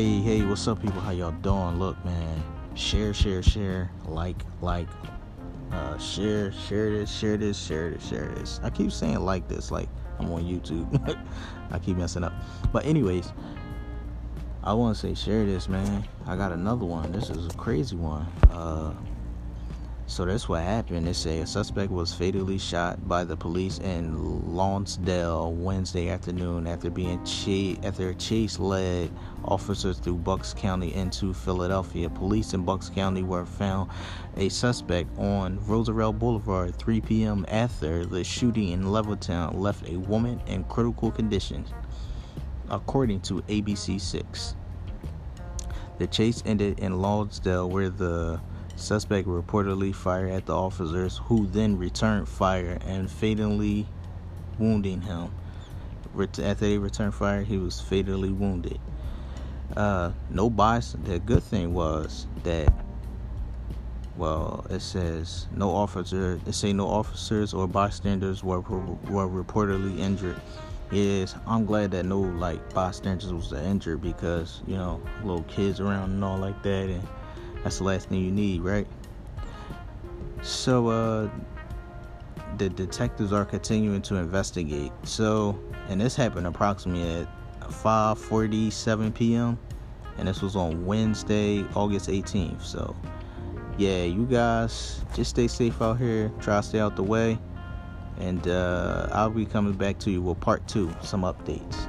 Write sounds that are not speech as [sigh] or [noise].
Hey, hey, what's up, people? How y'all doing? Look, man, share, share, share, like, like, uh, share, share this, share this, share this, share this. I keep saying like this, like I'm on YouTube. [laughs] I keep messing up. But anyways, I want to say share this, man. I got another one. This is a crazy one. Uh, so that's what happened. They say a suspect was fatally shot by the police in Lawndale Wednesday afternoon after being chased after a chase led officers through Bucks County into Philadelphia. Police in Bucks County were found a suspect on Roosevelt Boulevard 3 p.m. after the shooting in Levittown left a woman in critical condition, according to ABC6. The chase ended in Lawndale, where the Suspect reportedly fired at the officers, who then returned fire and fatally wounding him. After they returned fire, he was fatally wounded. Uh, no bias. The good thing was that, well, it says no officer. It say no officers or bystanders were were reportedly injured. Yes, I'm glad that no like bystanders was injured because you know little kids around and all like that and that's the last thing you need, right? So, uh, the detectives are continuing to investigate. So, and this happened approximately at 5:47 p.m. and this was on Wednesday, August 18th. So, yeah, you guys just stay safe out here. Try to stay out the way, and uh, I'll be coming back to you with part two, some updates.